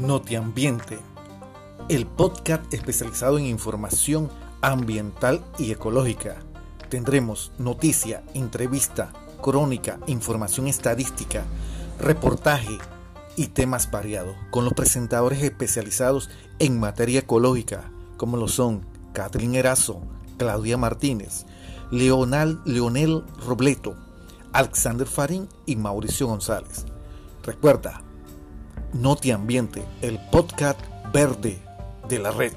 Notiambiente, el podcast especializado en información ambiental y ecológica. Tendremos noticia, entrevista, crónica, información estadística, reportaje y temas variados con los presentadores especializados en materia ecológica, como lo son Catherine Erazo, Claudia Martínez, Leonel Robleto, Alexander Farín y Mauricio González. Recuerda, Noti Ambiente, el podcast verde de la red.